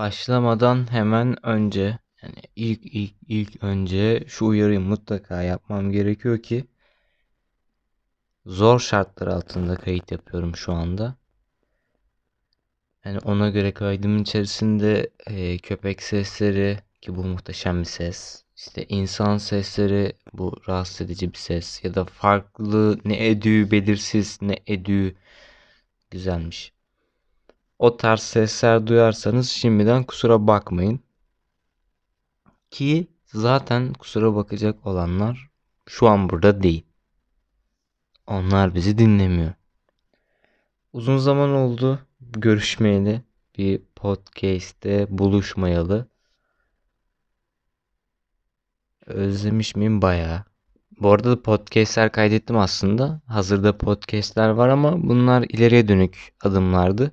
Başlamadan hemen önce yani ilk ilk ilk önce şu uyarıyı mutlaka yapmam gerekiyor ki zor şartlar altında kayıt yapıyorum şu anda. Yani ona göre kaydımın içerisinde e, köpek sesleri ki bu muhteşem bir ses. İşte insan sesleri bu rahatsız edici bir ses ya da farklı ne edüğü belirsiz ne edüğü güzelmiş. O tarz sesler duyarsanız şimdiden kusura bakmayın. Ki zaten kusura bakacak olanlar şu an burada değil. Onlar bizi dinlemiyor. Uzun zaman oldu görüşmeyeli. Bir podcast'te buluşmayalı. Özlemiş miyim bayağı. Bu arada da podcastler kaydettim aslında. Hazırda podcastler var ama bunlar ileriye dönük adımlardı.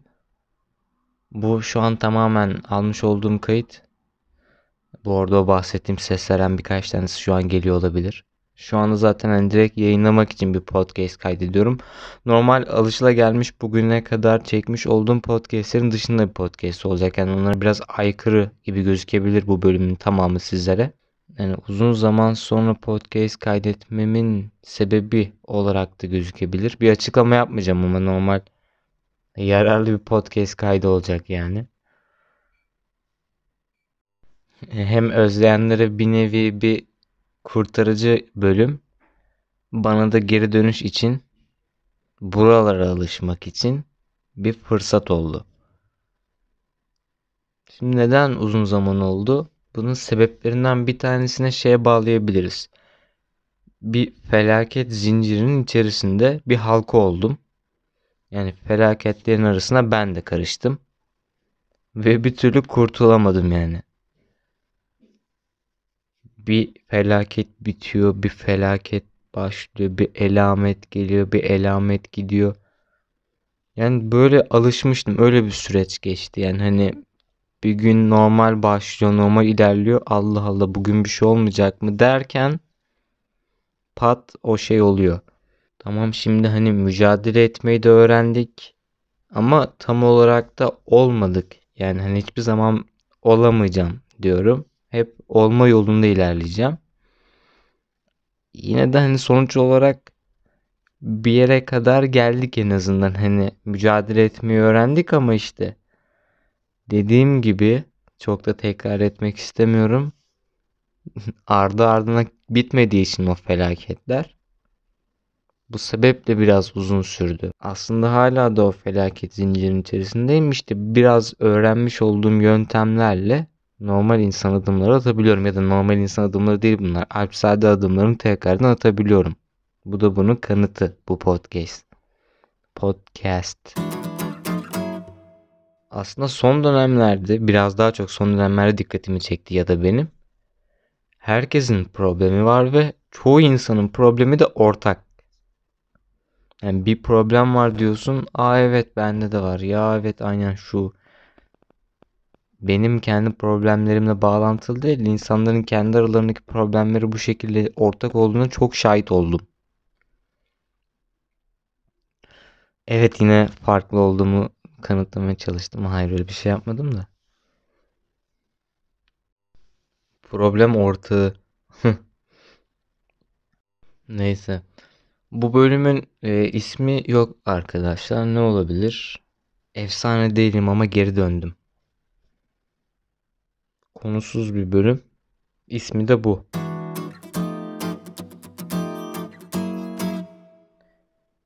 Bu şu an tamamen almış olduğum kayıt. Bu arada o bahsettiğim seslerden birkaç tanesi şu an geliyor olabilir. Şu anda zaten hani direkt yayınlamak için bir podcast kaydediyorum. Normal alışılagelmiş bugüne kadar çekmiş olduğum podcastlerin dışında bir podcast olacak. Yani onlara biraz aykırı gibi gözükebilir bu bölümün tamamı sizlere. Yani uzun zaman sonra podcast kaydetmemin sebebi olarak da gözükebilir. Bir açıklama yapmayacağım ama normal yararlı bir podcast kaydı olacak yani. Hem özleyenlere bir nevi bir kurtarıcı bölüm. Bana da geri dönüş için buralara alışmak için bir fırsat oldu. Şimdi neden uzun zaman oldu? Bunun sebeplerinden bir tanesine şeye bağlayabiliriz. Bir felaket zincirinin içerisinde bir halka oldum. Yani felaketlerin arasına ben de karıştım. Ve bir türlü kurtulamadım yani. Bir felaket bitiyor, bir felaket başlıyor, bir elamet geliyor, bir elamet gidiyor. Yani böyle alışmıştım. Öyle bir süreç geçti. Yani hani bir gün normal başlıyor, normal ilerliyor. Allah Allah bugün bir şey olmayacak mı derken pat o şey oluyor. Tamam şimdi hani mücadele etmeyi de öğrendik. Ama tam olarak da olmadık. Yani hani hiçbir zaman olamayacağım diyorum. Hep olma yolunda ilerleyeceğim. Yine de hani sonuç olarak bir yere kadar geldik en azından. Hani mücadele etmeyi öğrendik ama işte dediğim gibi çok da tekrar etmek istemiyorum. Ardı ardına bitmediği için o felaketler. Bu sebeple biraz uzun sürdü. Aslında hala da o felaket zincirinin içerisindeyim. İşte biraz öğrenmiş olduğum yöntemlerle normal insan adımları atabiliyorum. Ya da normal insan adımları değil bunlar. Alpsade adımlarını tekrardan atabiliyorum. Bu da bunun kanıtı bu podcast. Podcast. Aslında son dönemlerde biraz daha çok son dönemlerde dikkatimi çekti ya da benim. Herkesin problemi var ve çoğu insanın problemi de ortak. Yani bir problem var diyorsun. Aa evet bende de var. Ya evet aynen şu. Benim kendi problemlerimle bağlantılı değil. İnsanların kendi aralarındaki problemleri bu şekilde ortak olduğuna çok şahit oldum. Evet yine farklı olduğumu kanıtlamaya çalıştım. Hayır öyle bir şey yapmadım da. Problem ortağı. Neyse. Bu bölümün e, ismi yok arkadaşlar. Ne olabilir? Efsane değilim ama geri döndüm. Konusuz bir bölüm. İsmi de bu.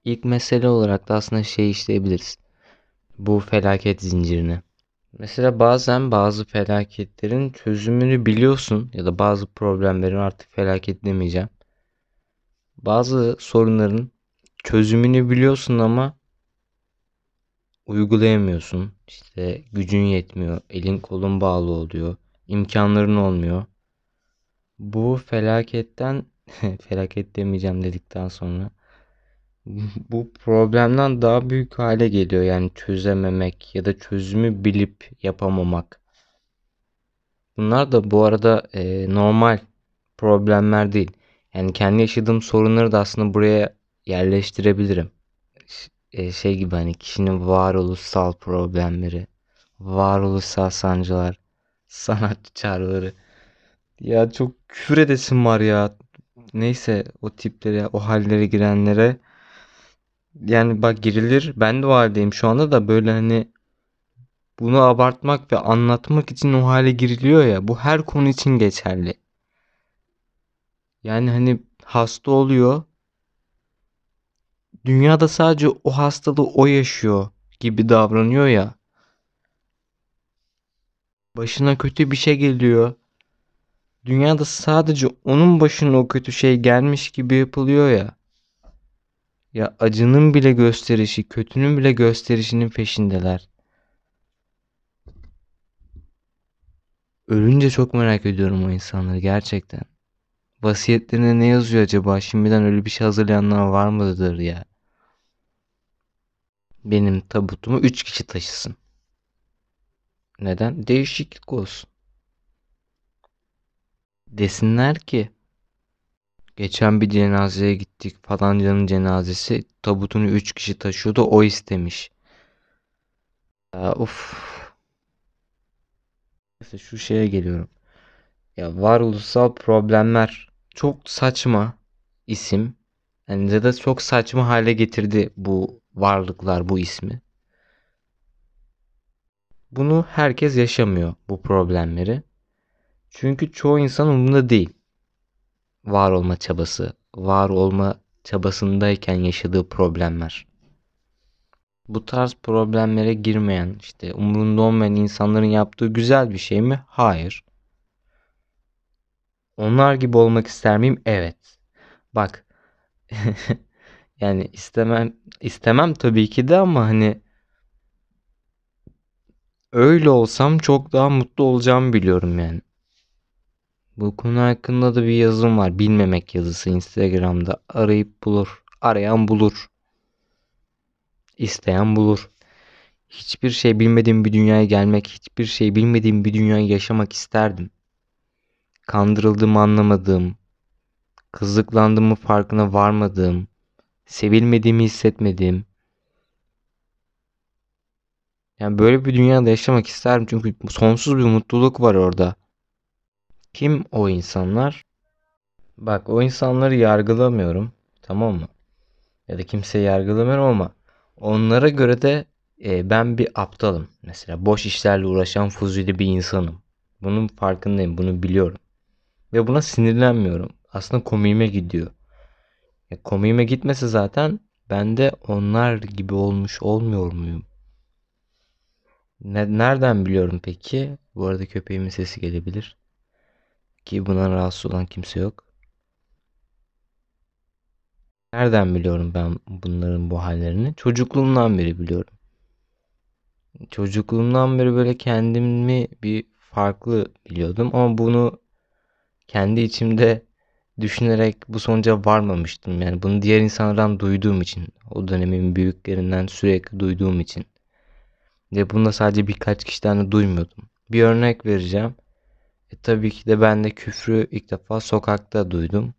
İlk mesele olarak da aslında şey işleyebiliriz. Bu felaket zincirini. Mesela bazen bazı felaketlerin çözümünü biliyorsun ya da bazı problemlerin artık felaket demeyeceğim. Bazı sorunların çözümünü biliyorsun ama uygulayamıyorsun. İşte gücün yetmiyor, elin kolun bağlı oluyor, imkanların olmuyor. Bu felaketten felaket demeyeceğim dedikten sonra bu problemden daha büyük hale geliyor. Yani çözememek ya da çözümü bilip yapamamak. Bunlar da bu arada e, normal problemler değil. Yani kendi yaşadığım sorunları da aslında buraya yerleştirebilirim. E, şey gibi hani kişinin varoluşsal problemleri varoluşsal sancılar, sanatçı çağrıları. Ya çok küfür edesim var ya. Neyse o tiplere, o hallere girenlere yani bak girilir. Ben de o haldeyim şu anda da böyle hani bunu abartmak ve anlatmak için o hale giriliyor ya. Bu her konu için geçerli. Yani hani hasta oluyor. Dünyada sadece o hastalığı o yaşıyor gibi davranıyor ya. Başına kötü bir şey geliyor. Dünyada sadece onun başına o kötü şey gelmiş gibi yapılıyor ya. Ya acının bile gösterişi, kötünün bile gösterişinin peşindeler. Ölünce çok merak ediyorum o insanları gerçekten. Vasiyetlerine ne yazıyor acaba? Şimdiden öyle bir şey hazırlayanlar var mıdır ya? Benim tabutumu 3 kişi taşısın. Neden? Değişiklik olsun. Desinler ki geçen bir cenazeye gittik falancanın cenazesi tabutunu 3 kişi taşıyordu o istemiş. Ya, of. Neyse şu şeye geliyorum. Ya varoluşsal problemler çok saçma isim. Yani ya da çok saçma hale getirdi bu varlıklar bu ismi. Bunu herkes yaşamıyor bu problemleri. Çünkü çoğu insan umurunda değil. Var olma çabası, var olma çabasındayken yaşadığı problemler. Bu tarz problemlere girmeyen, işte umurunda olmayan insanların yaptığı güzel bir şey mi? Hayır. Onlar gibi olmak ister miyim? Evet. Bak. yani istemem istemem tabii ki de ama hani öyle olsam çok daha mutlu olacağımı biliyorum yani. Bu konu hakkında da bir yazım var. Bilmemek yazısı Instagram'da. Arayıp bulur. Arayan bulur. İsteyen bulur. Hiçbir şey bilmediğim bir dünyaya gelmek, hiçbir şey bilmediğim bir dünyayı yaşamak isterdim. Kandırıldığımı anlamadığım, kızıklandığımı farkına varmadığım, sevilmediğimi hissetmediğim. Yani böyle bir dünyada yaşamak isterim çünkü sonsuz bir mutluluk var orada. Kim o insanlar? Bak o insanları yargılamıyorum. Tamam mı? Ya da kimseyi yargılamıyorum ama onlara göre de e, ben bir aptalım. Mesela boş işlerle uğraşan fuzuli bir insanım. Bunun farkındayım. Bunu biliyorum. Ve buna sinirlenmiyorum. Aslında komiğime gidiyor. Ya, komiğime gitmese zaten ben de onlar gibi olmuş olmuyor muyum? Ne, nereden biliyorum peki? Bu arada köpeğimin sesi gelebilir. Ki buna rahatsız olan kimse yok. Nereden biliyorum ben bunların bu hallerini? Çocukluğumdan beri biliyorum. Çocukluğumdan beri böyle kendimi bir farklı biliyordum ama bunu kendi içimde düşünerek bu sonuca varmamıştım. Yani bunu diğer insanlardan duyduğum için, o dönemin büyüklerinden sürekli duyduğum için. Ve bunu da sadece birkaç kişiden de duymuyordum. Bir örnek vereceğim. E, tabii ki de ben de küfrü ilk defa sokakta duydum.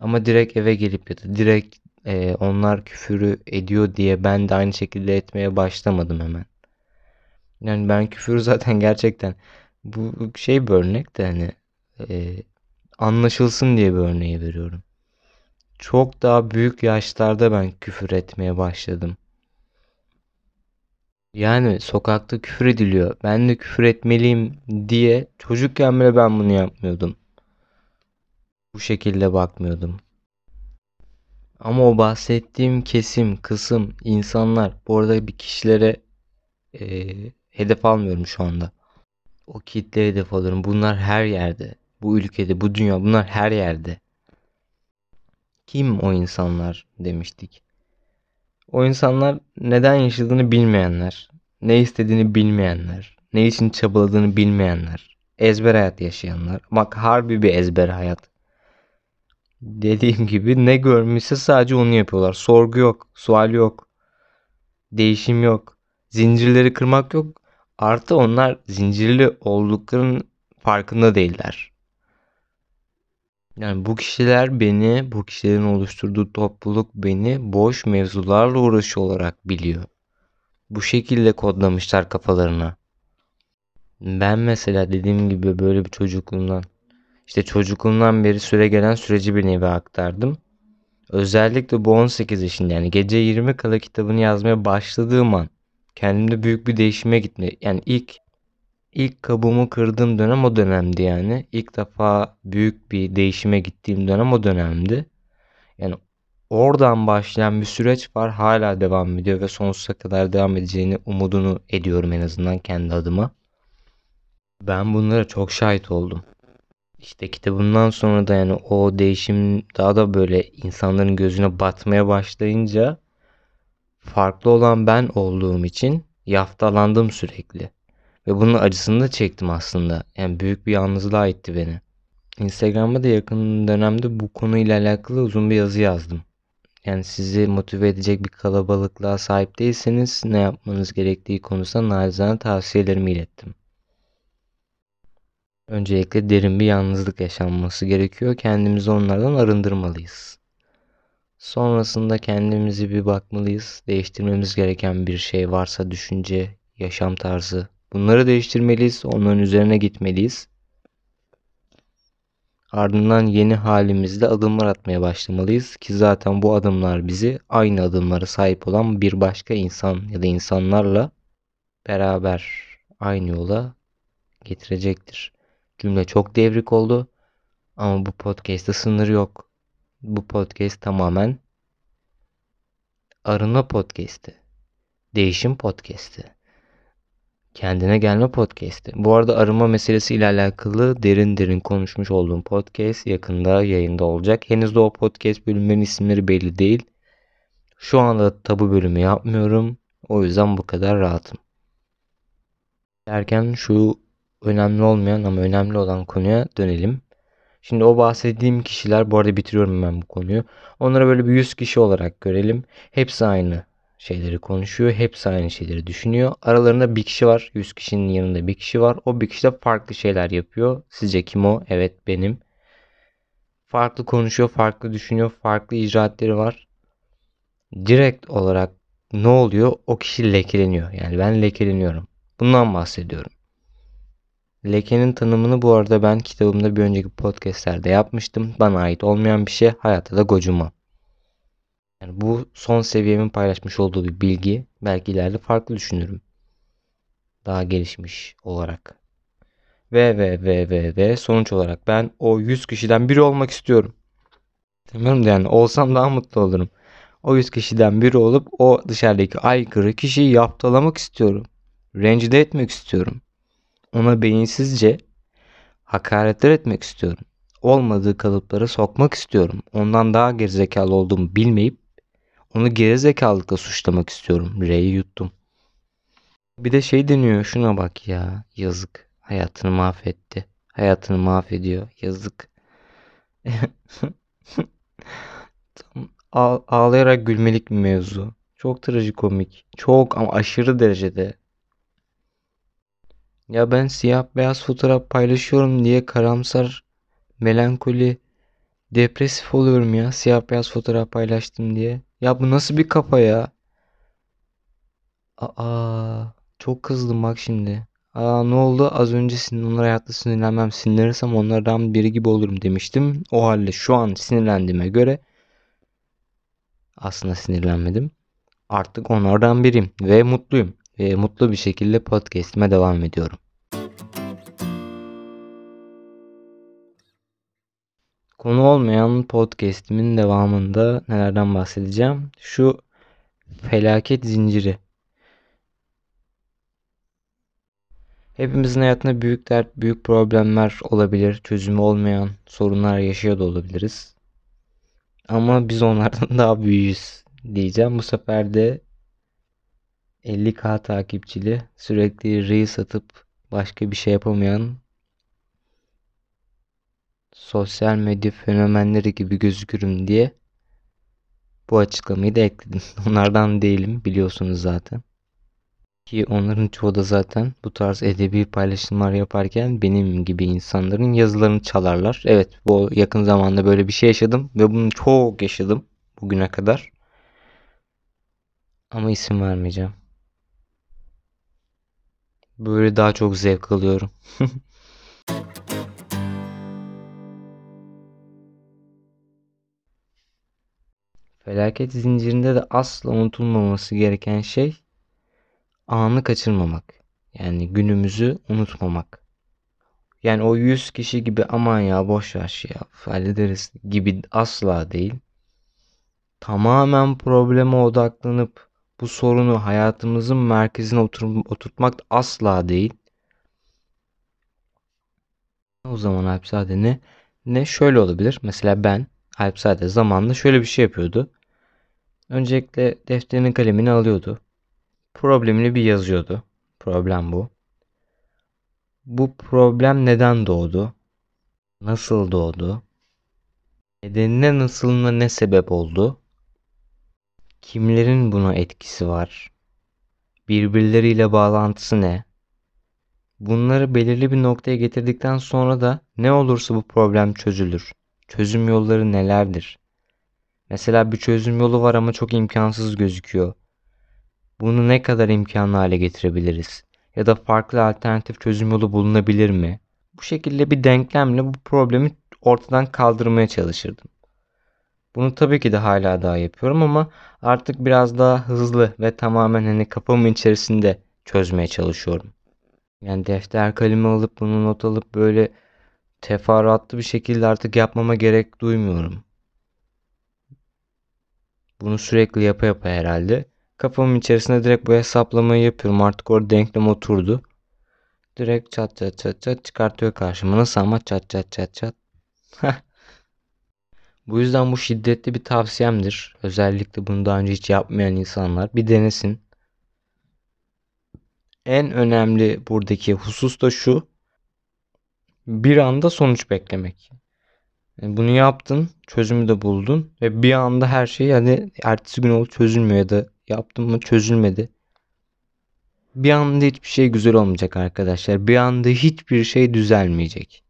Ama direkt eve gelip ya da direkt e, onlar küfürü ediyor diye ben de aynı şekilde etmeye başlamadım hemen. Yani ben küfür zaten gerçekten bu şey bir örnek de hani e, anlaşılsın diye bir örneği veriyorum. Çok daha büyük yaşlarda ben küfür etmeye başladım. Yani sokakta küfür ediliyor. Ben de küfür etmeliyim diye çocukken bile ben bunu yapmıyordum. Bu şekilde bakmıyordum. Ama o bahsettiğim kesim, kısım, insanlar bu arada bir kişilere e, hedef almıyorum şu anda. O kitle hedef alıyorum. Bunlar her yerde. Bu ülkede, bu dünya bunlar her yerde. Kim o insanlar demiştik. O insanlar neden yaşadığını bilmeyenler, ne istediğini bilmeyenler, ne için çabaladığını bilmeyenler, ezber hayat yaşayanlar. Bak harbi bir ezber hayat. Dediğim gibi ne görmüşse sadece onu yapıyorlar. Sorgu yok, sual yok, değişim yok, zincirleri kırmak yok. Artı onlar zincirli olduklarının farkında değiller. Yani bu kişiler beni, bu kişilerin oluşturduğu topluluk beni boş mevzularla uğraşıyor olarak biliyor. Bu şekilde kodlamışlar kafalarına. Ben mesela dediğim gibi böyle bir çocukluğumdan işte çocukluğumdan beri süre gelen süreci bir nevi aktardım. Özellikle bu 18 yaşında yani gece 20 kala kitabını yazmaya başladığım an kendimde büyük bir değişime gitme. Yani ilk ilk kabuğumu kırdığım dönem o dönemdi yani. İlk defa büyük bir değişime gittiğim dönem o dönemdi. Yani oradan başlayan bir süreç var hala devam ediyor ve sonsuza kadar devam edeceğini umudunu ediyorum en azından kendi adıma. Ben bunlara çok şahit oldum. İşte kitabından sonra da yani o değişim daha da böyle insanların gözüne batmaya başlayınca farklı olan ben olduğum için yaftalandım sürekli. Ve bunun acısını da çektim aslında. Yani büyük bir yalnızlığa itti beni. Instagram'da da yakın dönemde bu konuyla alakalı uzun bir yazı yazdım. Yani sizi motive edecek bir kalabalıklığa sahip değilseniz ne yapmanız gerektiği konusunda narizane tavsiyelerimi ilettim. Öncelikle derin bir yalnızlık yaşanması gerekiyor. Kendimizi onlardan arındırmalıyız. Sonrasında kendimizi bir bakmalıyız. Değiştirmemiz gereken bir şey varsa düşünce, yaşam tarzı. Bunları değiştirmeliyiz. Onların üzerine gitmeliyiz. Ardından yeni halimizde adımlar atmaya başlamalıyız ki zaten bu adımlar bizi aynı adımlara sahip olan bir başka insan ya da insanlarla beraber aynı yola getirecektir. Cümle çok devrik oldu ama bu podcast'te sınır yok. Bu podcast tamamen arınma podcast'i. Değişim podcast'i. Kendine gelme podcast'i. Bu arada arınma meselesi ile alakalı derin derin konuşmuş olduğum podcast yakında yayında olacak. Henüz de o podcast bölümlerin isimleri belli değil. Şu anda tabu bölümü yapmıyorum. O yüzden bu kadar rahatım. Derken şu önemli olmayan ama önemli olan konuya dönelim. Şimdi o bahsettiğim kişiler bu arada bitiriyorum ben bu konuyu. Onlara böyle bir 100 kişi olarak görelim. Hepsi aynı şeyleri konuşuyor. Hepsi aynı şeyleri düşünüyor. Aralarında bir kişi var. 100 kişinin yanında bir kişi var. O bir kişi de farklı şeyler yapıyor. Sizce kim o? Evet benim. Farklı konuşuyor, farklı düşünüyor, farklı icraatleri var. Direkt olarak ne oluyor? O kişi lekeleniyor. Yani ben lekeleniyorum. Bundan bahsediyorum. Lekenin tanımını bu arada ben kitabımda bir önceki podcastlerde yapmıştım. Bana ait olmayan bir şey hayatta da gocunmam. Yani bu son seviyemin paylaşmış olduğu bir bilgi. Belki ileride farklı düşünürüm. Daha gelişmiş olarak. Ve ve ve ve ve sonuç olarak ben o 100 kişiden biri olmak istiyorum. Demiyorum da yani olsam daha mutlu olurum. O 100 kişiden biri olup o dışarıdaki aykırı kişiyi yaptalamak istiyorum. Rencide etmek istiyorum. Ona beyinsizce hakaretler etmek istiyorum. Olmadığı kalıplara sokmak istiyorum. Ondan daha gerizekalı olduğumu bilmeyip onu gerizekalılıkla suçlamak istiyorum. R'yi yuttum. Bir de şey deniyor şuna bak ya yazık. Hayatını mahvetti. Hayatını mahvediyor. Yazık. Ağ ağlayarak gülmelik bir mevzu. Çok trajikomik. Çok ama aşırı derecede. Ya ben siyah beyaz fotoğraf paylaşıyorum diye karamsar, melankoli, depresif oluyorum ya siyah beyaz fotoğraf paylaştım diye. Ya bu nasıl bir kafa ya? Aa, çok kızdım bak şimdi. Aa ne oldu? Az önce onlara hayatta sinirlenmem. Sinirlenirsem onlardan biri gibi olurum demiştim. O halde şu an sinirlendiğime göre aslında sinirlenmedim. Artık onlardan biriyim ve mutluyum ve mutlu bir şekilde podcast'ime devam ediyorum. Konu olmayan podcast'imin devamında nelerden bahsedeceğim? Şu felaket zinciri. Hepimizin hayatında büyük dert, büyük problemler olabilir. Çözümü olmayan sorunlar yaşıyor da olabiliriz. Ama biz onlardan daha büyüğüz diyeceğim. Bu sefer de 50k takipçili sürekli reels atıp başka bir şey yapamayan sosyal medya fenomenleri gibi gözükürüm diye bu açıklamayı da ekledim. Onlardan değilim biliyorsunuz zaten. Ki onların çoğu da zaten bu tarz edebi paylaşımlar yaparken benim gibi insanların yazılarını çalarlar. Evet bu yakın zamanda böyle bir şey yaşadım ve bunu çok yaşadım bugüne kadar. Ama isim vermeyeceğim. Böyle daha çok zevk alıyorum. Felaket zincirinde de asla unutulmaması gereken şey anı kaçırmamak. Yani günümüzü unutmamak. Yani o 100 kişi gibi aman ya boş ver ya hallederiz gibi asla değil. Tamamen probleme odaklanıp bu sorunu hayatımızın merkezine otur oturtmak asla değil. O zaman Alpsade ne? Ne şöyle olabilir. Mesela ben Alpsade zamanında şöyle bir şey yapıyordu. Öncelikle defterini kalemini alıyordu. Problemini bir yazıyordu. Problem bu. Bu problem neden doğdu? Nasıl doğdu? Nedenine nasılına ne sebep oldu? Kimlerin buna etkisi var? Birbirleriyle bağlantısı ne? Bunları belirli bir noktaya getirdikten sonra da ne olursa bu problem çözülür. Çözüm yolları nelerdir? Mesela bir çözüm yolu var ama çok imkansız gözüküyor. Bunu ne kadar imkanlı hale getirebiliriz? Ya da farklı alternatif çözüm yolu bulunabilir mi? Bu şekilde bir denklemle bu problemi ortadan kaldırmaya çalışırdım. Bunu tabii ki de hala daha yapıyorum ama artık biraz daha hızlı ve tamamen hani kafamın içerisinde çözmeye çalışıyorum. Yani defter kalemi alıp bunu not alıp böyle teferruatlı bir şekilde artık yapmama gerek duymuyorum. Bunu sürekli yapa yapa herhalde. Kafamın içerisinde direkt bu hesaplamayı yapıyorum. Artık orada denklem oturdu. Direkt çat çat çat çat çıkartıyor karşıma. Nasıl ama çat çat çat çat. bu yüzden bu şiddetli bir tavsiyemdir. Özellikle bunu daha önce hiç yapmayan insanlar bir denesin. En önemli buradaki husus da şu. Bir anda sonuç beklemek. Yani bunu yaptın, çözümü de buldun ve bir anda her şey yani ertesi gün oldu çözülmüyor ya da yaptın mı çözülmedi. Bir anda hiçbir şey güzel olmayacak arkadaşlar. Bir anda hiçbir şey düzelmeyecek.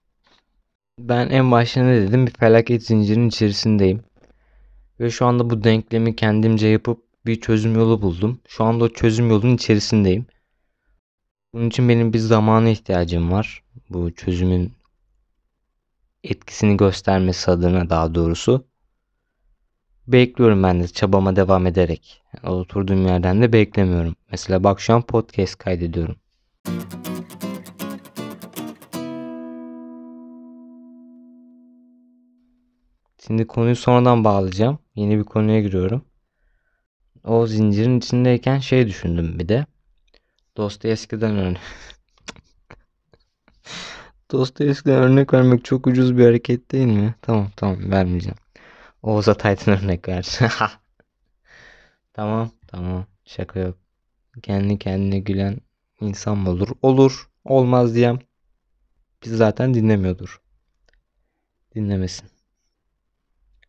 Ben en başta ne dedim? Bir felaket zincirinin içerisindeyim. Ve şu anda bu denklemi kendimce yapıp bir çözüm yolu buldum. Şu anda o çözüm yolunun içerisindeyim. Bunun için benim bir zamana ihtiyacım var. Bu çözümün etkisini göstermesi adına daha doğrusu. Bekliyorum ben de çabama devam ederek. Oturduğum yerden de beklemiyorum. Mesela bak şu an podcast kaydediyorum. Şimdi konuyu sonradan bağlayacağım. Yeni bir konuya giriyorum. O zincirin içindeyken şey düşündüm bir de. Dostoyevski'den örnek. Dostoyevski'den örnek vermek çok ucuz bir hareket değil mi? Tamam tamam vermeyeceğim. Oğuz Atay'dan örnek ver. tamam tamam şaka yok. Kendi kendine gülen insan mı olur? Olur. Olmaz diyem. Biz zaten dinlemiyordur. Dinlemesin.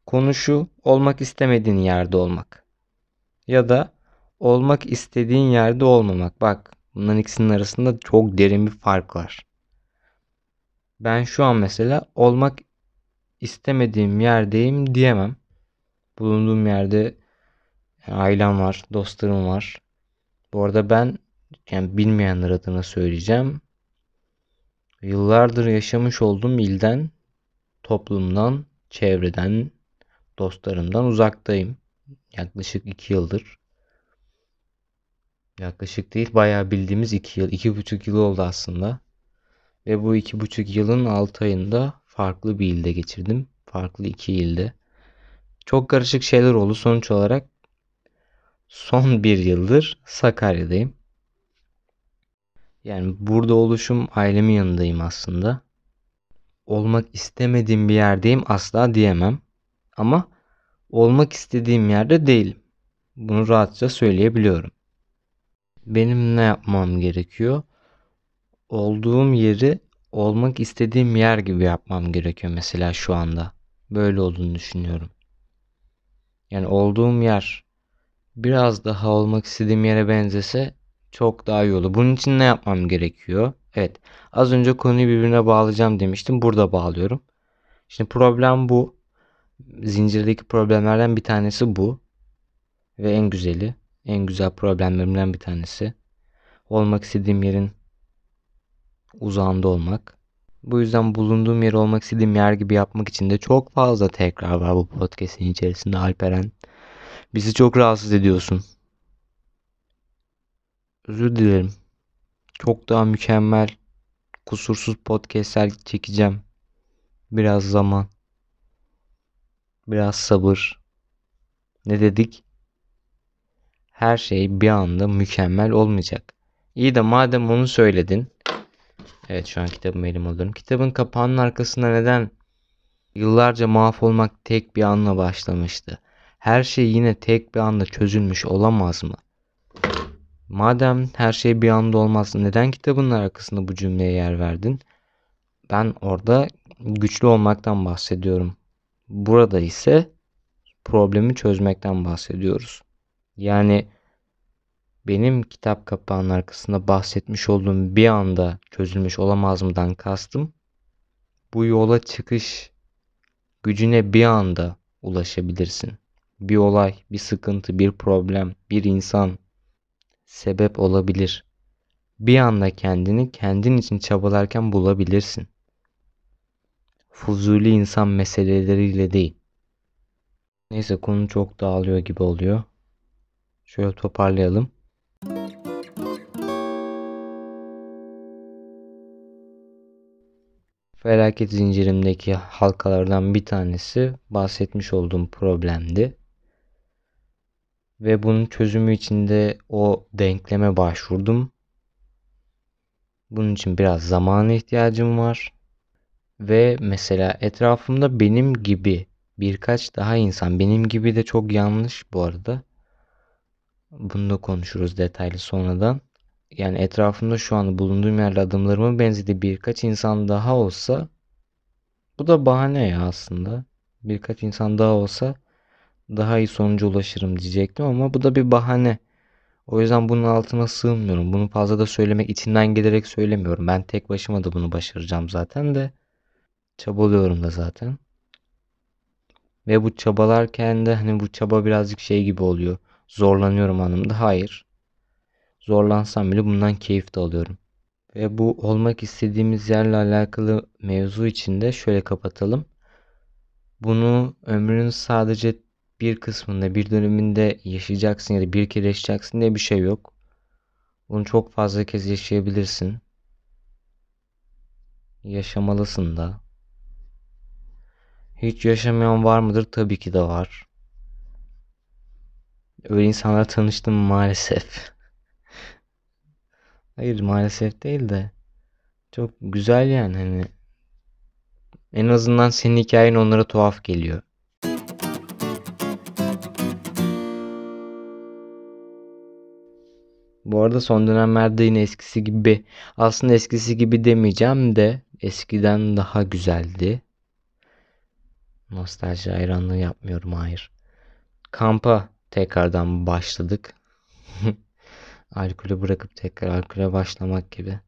Konu şu olmak istemediğin yerde olmak. Ya da olmak istediğin yerde olmamak. Bak bunların ikisinin arasında çok derin bir fark var. Ben şu an mesela olmak istemediğim yerdeyim diyemem. Bulunduğum yerde ailem var, dostlarım var. Bu arada ben yani bilmeyenler adına söyleyeceğim. Yıllardır yaşamış olduğum ilden, toplumdan, çevreden, dostlarımdan uzaktayım. Yaklaşık iki yıldır. Yaklaşık değil bayağı bildiğimiz iki yıl. iki buçuk yıl oldu aslında. Ve bu iki buçuk yılın altı ayında farklı bir ilde geçirdim. Farklı iki ilde. Çok karışık şeyler oldu. Sonuç olarak son bir yıldır Sakarya'dayım. Yani burada oluşum ailemin yanındayım aslında. Olmak istemediğim bir yerdeyim asla diyemem. Ama olmak istediğim yerde değilim. Bunu rahatça söyleyebiliyorum. Benim ne yapmam gerekiyor? Olduğum yeri olmak istediğim yer gibi yapmam gerekiyor mesela şu anda. Böyle olduğunu düşünüyorum. Yani olduğum yer biraz daha olmak istediğim yere benzese çok daha iyi olur. Bunun için ne yapmam gerekiyor? Evet. Az önce konuyu birbirine bağlayacağım demiştim. Burada bağlıyorum. Şimdi problem bu. Zincirdeki problemlerden bir tanesi bu. Ve en güzeli. En güzel problemlerimden bir tanesi. Olmak istediğim yerin uzağında olmak. Bu yüzden bulunduğum yer olmak istediğim yer gibi yapmak için de çok fazla tekrar var bu podcast'in içerisinde Alperen. Bizi çok rahatsız ediyorsun. Özür dilerim. Çok daha mükemmel, kusursuz podcast'ler çekeceğim. Biraz zaman. Biraz sabır. Ne dedik? Her şey bir anda mükemmel olmayacak. İyi de madem onu söyledin. Evet şu an kitabımı elim alıyorum. Kitabın kapağının arkasında neden yıllarca mahvolmak tek bir anla başlamıştı? Her şey yine tek bir anda çözülmüş olamaz mı? Madem her şey bir anda olmaz, neden kitabın arkasında bu cümleye yer verdin? Ben orada güçlü olmaktan bahsediyorum. Burada ise problemi çözmekten bahsediyoruz. Yani benim kitap kapağının arkasında bahsetmiş olduğum bir anda çözülmüş olamaz mıdan kastım bu yola çıkış gücüne bir anda ulaşabilirsin. Bir olay, bir sıkıntı, bir problem, bir insan sebep olabilir. Bir anda kendini kendin için çabalarken bulabilirsin. Fuzuli insan meseleleriyle değil. Neyse konu çok dağılıyor gibi oluyor. Şöyle toparlayalım. Felaket zincirimdeki halkalardan bir tanesi bahsetmiş olduğum problemdi. Ve bunun çözümü için de o denkleme başvurdum. Bunun için biraz zamana ihtiyacım var. Ve mesela etrafımda benim gibi birkaç daha insan, benim gibi de çok yanlış bu arada. Bunu da konuşuruz detaylı sonradan. Yani etrafımda şu an bulunduğum yerde adımlarıma benzediği birkaç insan daha olsa bu da bahane ya aslında. Birkaç insan daha olsa daha iyi sonuca ulaşırım diyecektim ama bu da bir bahane. O yüzden bunun altına sığmıyorum. Bunu fazla da söylemek içinden gelerek söylemiyorum. Ben tek başıma da bunu başaracağım zaten de. Çabalıyorum da zaten. Ve bu çabalarken de hani bu çaba birazcık şey gibi oluyor. Zorlanıyorum anlamda. Hayır. Zorlansam bile bundan keyif de alıyorum. Ve bu olmak istediğimiz yerle alakalı mevzu içinde şöyle kapatalım. Bunu ömrünün sadece bir kısmında, bir döneminde yaşayacaksın ya da bir kere yaşayacaksın diye bir şey yok. Bunu çok fazla kez yaşayabilirsin. Yaşamalısın da. Hiç yaşamayan var mıdır? Tabii ki de var. Öyle insanlar tanıştım maalesef. Hayır maalesef değil de çok güzel yani hani en azından senin hikayen onlara tuhaf geliyor. Bu arada son dönemlerde yine eskisi gibi aslında eskisi gibi demeyeceğim de eskiden daha güzeldi. Nostalji hayranlığı yapmıyorum hayır. Kampa tekrardan başladık. Alkolü bırakıp tekrar alkole başlamak gibi.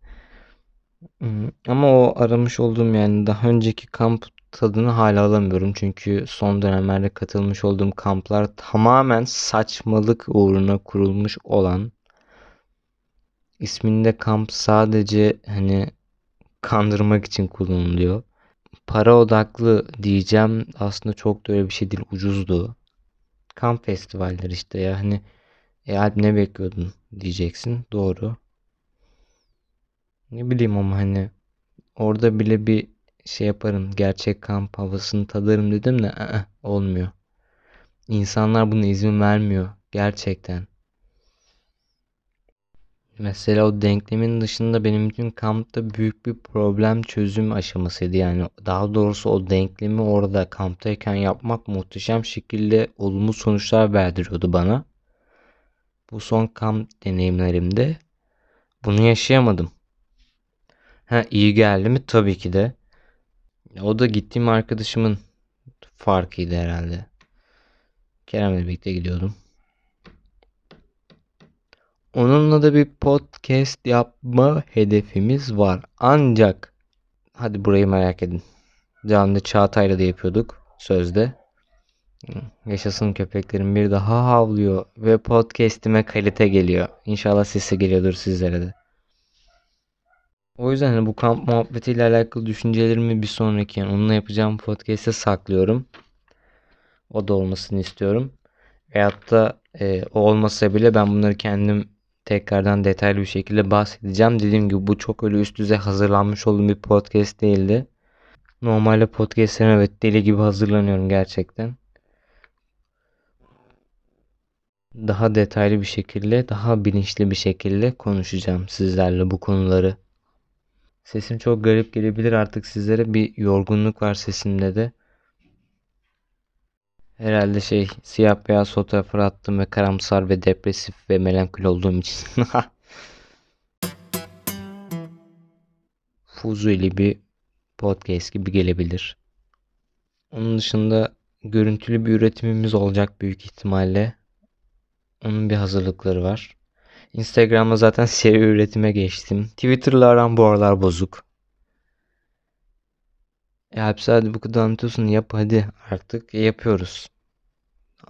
Ama o aramış olduğum yani daha önceki kamp tadını hala alamıyorum. Çünkü son dönemlerde katılmış olduğum kamplar tamamen saçmalık uğruna kurulmuş olan isminde kamp sadece hani kandırmak için kullanılıyor. Para odaklı diyeceğim aslında çok da öyle bir şey değil ucuzdu. Kamp festivalleri işte ya hani e Alp ne bekliyordun diyeceksin. Doğru. Ne bileyim ama hani orada bile bir şey yaparım. Gerçek kamp havasını tadarım dedim de ı-ı, olmuyor. İnsanlar buna izin vermiyor. Gerçekten. Mesela o denklemin dışında benim için kampta büyük bir problem çözüm aşamasıydı. Yani daha doğrusu o denklemi orada kamptayken yapmak muhteşem şekilde olumlu sonuçlar verdiriyordu bana. Bu son kamp deneyimlerimde bunu yaşayamadım. Ha iyi geldi mi? Tabii ki de. O da gittiğim arkadaşımın farkıydı herhalde. Kerem'le birlikte gidiyordum. Onunla da bir podcast yapma hedefimiz var. Ancak hadi burayı merak edin. Canlı Çağatay'la da yapıyorduk sözde. Yaşasın köpeklerim bir daha havlıyor ve podcast'ime kalite geliyor. İnşallah sesi geliyordur sizlere de. O yüzden hani bu kamp muhabbetiyle alakalı düşüncelerimi bir sonraki yani onunla yapacağım podcast'e saklıyorum. O da olmasını istiyorum. Veyahut da e, o olmasa bile ben bunları kendim tekrardan detaylı bir şekilde bahsedeceğim. Dediğim gibi bu çok öyle üst düzey hazırlanmış olduğum bir podcast değildi. Normalde podcastlerime evet deli gibi hazırlanıyorum gerçekten. Daha detaylı bir şekilde, daha bilinçli bir şekilde konuşacağım sizlerle bu konuları. Sesim çok garip gelebilir artık sizlere bir yorgunluk var sesimde de. Herhalde şey siyah beyaz fotoğraflar attım ve karamsar ve depresif ve melankol olduğum için. Fuzuli bir podcast gibi gelebilir. Onun dışında görüntülü bir üretimimiz olacak büyük ihtimalle. Onun bir hazırlıkları var. Instagram'da zaten seri üretime geçtim. Twitter'la aram bu aralar bozuk. E hapsi hadi bu kadar anlatıyorsun yap hadi artık yapıyoruz.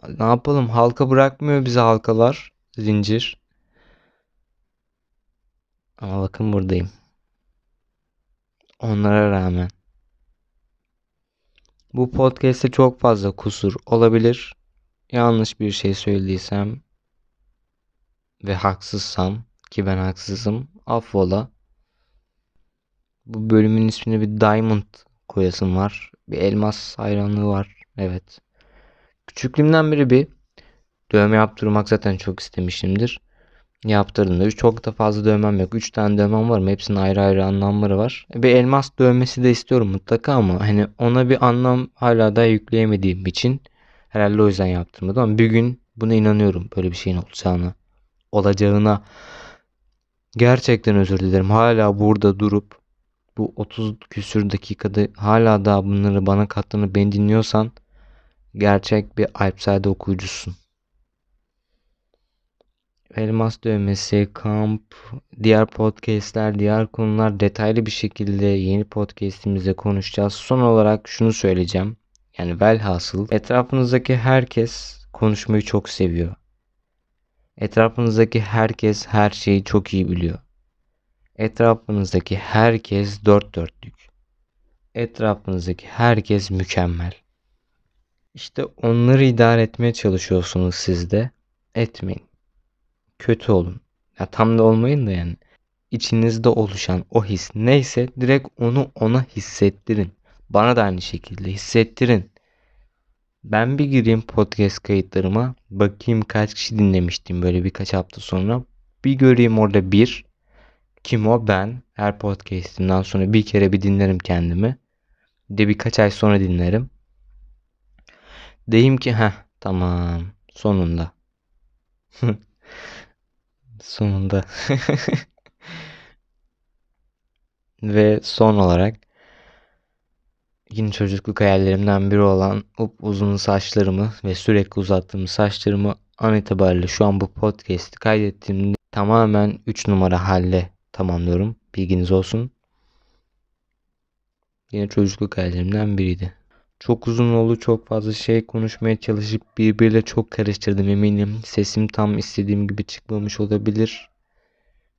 Ne yapalım halka bırakmıyor bizi halkalar zincir. Ama bakın buradayım. Onlara rağmen. Bu podcast'te çok fazla kusur olabilir. Yanlış bir şey söylediysem ve haksızsam ki ben haksızım affola. Bu bölümün ismini bir Diamond koyasım var. Bir elmas hayranlığı var. Evet. Küçüklüğümden beri bir dövme yaptırmak zaten çok istemişimdir. Yaptırdım da çok da fazla dövmem yok. 3 tane dövmem var mı? Hepsinin ayrı ayrı anlamları var. Bir elmas dövmesi de istiyorum mutlaka ama hani ona bir anlam hala da yükleyemediğim için herhalde o yüzden yaptırmadım ama bir gün buna inanıyorum böyle bir şeyin olacağına. Olacağına gerçekten özür dilerim. Hala burada durup bu 30 küsür dakikada hala daha bunları bana kattığını beni dinliyorsan gerçek bir Alpside okuyucusun. Elmas dövmesi, kamp, diğer podcastler, diğer konular detaylı bir şekilde yeni podcastimizde konuşacağız. Son olarak şunu söyleyeceğim. Yani velhasıl etrafınızdaki herkes konuşmayı çok seviyor. Etrafınızdaki herkes her şeyi çok iyi biliyor. Etrafınızdaki herkes dört dörtlük. Etrafınızdaki herkes mükemmel. İşte onları idare etmeye çalışıyorsunuz siz de. Etmeyin. Kötü olun. Ya tam da olmayın da yani. İçinizde oluşan o his neyse direkt onu ona hissettirin. Bana da aynı şekilde hissettirin. Ben bir gireyim podcast kayıtlarıma. Bakayım kaç kişi dinlemiştim böyle birkaç hafta sonra. Bir göreyim orada bir. Kim o? Ben. Her podcastimden sonra bir kere bir dinlerim kendimi. Bir de birkaç ay sonra dinlerim. Deyim ki ha tamam sonunda. sonunda. Ve son olarak yine çocukluk hayallerimden biri olan uzun saçlarımı ve sürekli uzattığım saçlarımı an itibariyle şu an bu podcast'i kaydettiğimde tamamen 3 numara halle tamamlıyorum. Bilginiz olsun. Yine çocukluk hayallerimden biriydi. Çok uzun oldu. Çok fazla şey konuşmaya çalışıp birbiriyle çok karıştırdım eminim. Sesim tam istediğim gibi çıkmamış olabilir.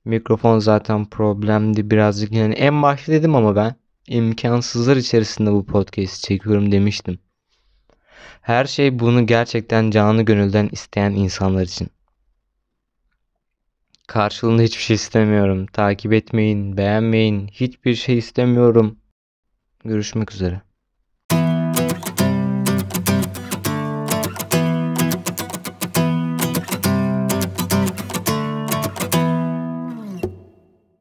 Mikrofon zaten problemdi birazcık. Yani en başta dedim ama ben imkansızlar içerisinde bu podcast çekiyorum demiştim. Her şey bunu gerçekten canı gönülden isteyen insanlar için. Karşılığında hiçbir şey istemiyorum. Takip etmeyin, beğenmeyin. Hiçbir şey istemiyorum. Görüşmek üzere.